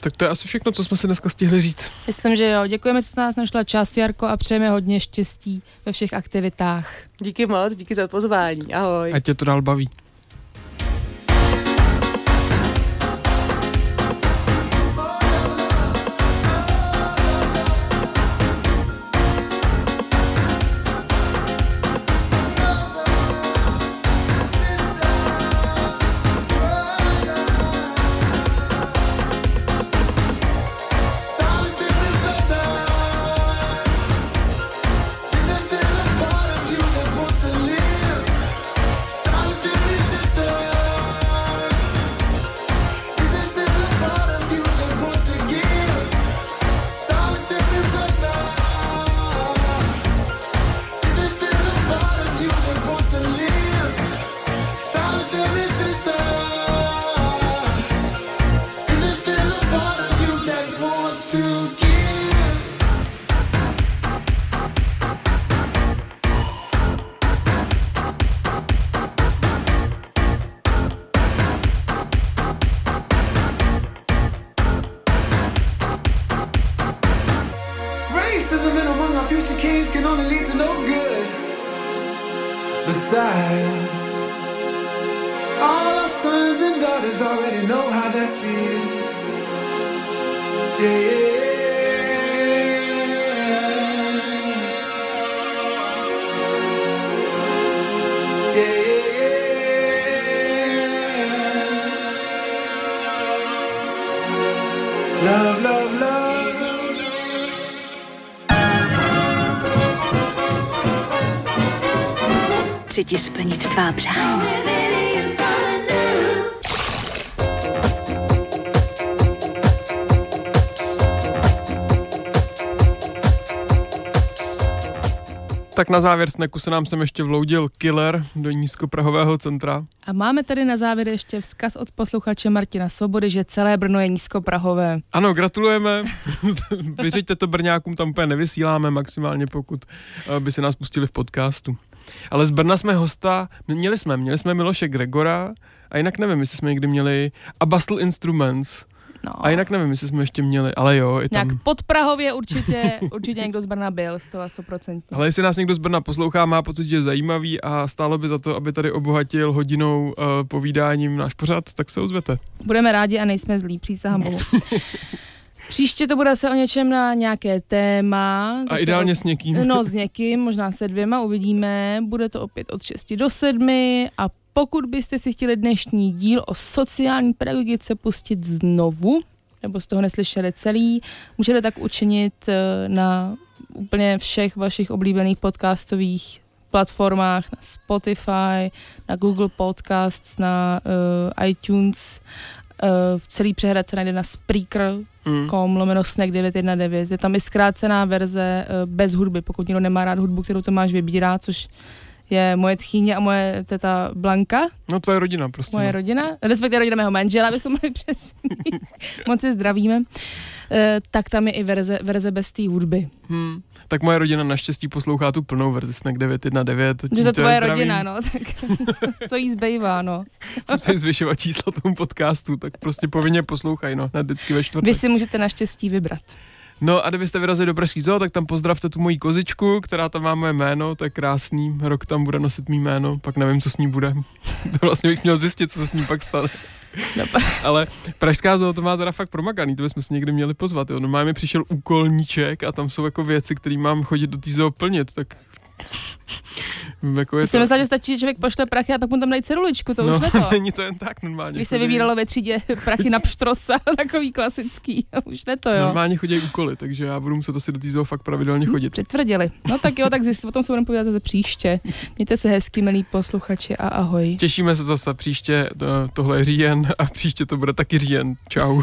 Tak to je asi všechno, co jsme si dneska stihli říct. Myslím, že jo. Děkujeme, že jsi nás našla čas, Jarko, a přejeme hodně štěstí ve všech aktivitách. Díky moc, díky za pozvání. Ahoj. Ať tě to dál baví. Tak na závěr sneku se nám sem ještě vloudil killer do nízkoprahového centra. A máme tady na závěr ještě vzkaz od posluchače Martina Svobody, že celé Brno je nízkoprahové. Ano, gratulujeme. Vyřiďte to Brňákům, tam úplně nevysíláme maximálně, pokud eh, by se nás pustili v podcastu. Ale z Brna jsme hosta, měli jsme, měli jsme Miloše Gregora a jinak nevím, jestli jsme někdy měli a Bastel Instruments. No. A jinak nevím, jestli jsme ještě měli, ale jo, je tam... Nějak pod Prahově určitě, určitě někdo z Brna byl, 100 100%. Ale jestli nás někdo z Brna poslouchá, má pocit, že je zajímavý a stálo by za to, aby tady obohatil hodinou uh, povídáním náš pořad, tak se ozvěte. Budeme rádi a nejsme zlí, přísahám Bohu. Příště to bude se o něčem na nějaké téma. A zase ideálně o, s někým. No s někým, možná se dvěma, uvidíme. Bude to opět od 6 do 7 a pokud byste si chtěli dnešní díl o sociální pedagogice pustit znovu, nebo z toho neslyšeli celý, můžete tak učinit eh, na úplně všech vašich oblíbených podcastových platformách, na Spotify, na Google Podcasts, na uh, iTunes, uh, celý přehrad se najde na Spreaker.com, Mm. lomeno snack 919. Je tam i zkrácená verze uh, bez hudby, pokud někdo nemá rád hudbu, kterou Tomáš vybírá, což je moje tchýně a moje teta Blanka, No tvoje rodina prostě. moje no. rodina, respektive rodina mého manžela, abychom byli přesní. Moc si zdravíme. Eh, tak tam je i verze, verze bez té hudby. Hmm. Tak moje rodina naštěstí poslouchá tu plnou verzi Snack 919. Že to tvoje rodina, no, tak co jí zbývá, no. Musím zvyšovat čísla tomu podcastu, tak prostě povinně poslouchaj, no, na vždycky ve čtvrtek. Vy si můžete naštěstí vybrat. No a kdybyste vyrazili do Pražský zoo, tak tam pozdravte tu moji kozičku, která tam má moje jméno, to je krásný, rok tam bude nosit mý jméno, pak nevím, co s ní bude. to vlastně bych měl zjistit, co se s ní pak stane. No, Ale Pražská zoo to má teda fakt promakaný, to bychom si někdy měli pozvat. Jo. Normálně mi přišel úkolníček a tam jsou jako věci, které mám chodit do té zoo plnit, tak jako je Já to... jsem myslela, že stačí, že člověk pošle prachy a pak mu tam dají ceruličku, to no, už ne to. není to jen tak normálně. Když se chodí- vybíralo ve třídě prachy na pštrosa, takový klasický, už ne to jo. Normálně chodí úkoly, takže já budu muset asi do té fakt pravidelně chodit. Přitvrdili. No tak jo, tak zjist, o tom se budeme povídat zase příště. Mějte se hezky, milí posluchači a ahoj. Těšíme se zase příště, to- tohle je říjen a příště to bude taky říjen. Čau.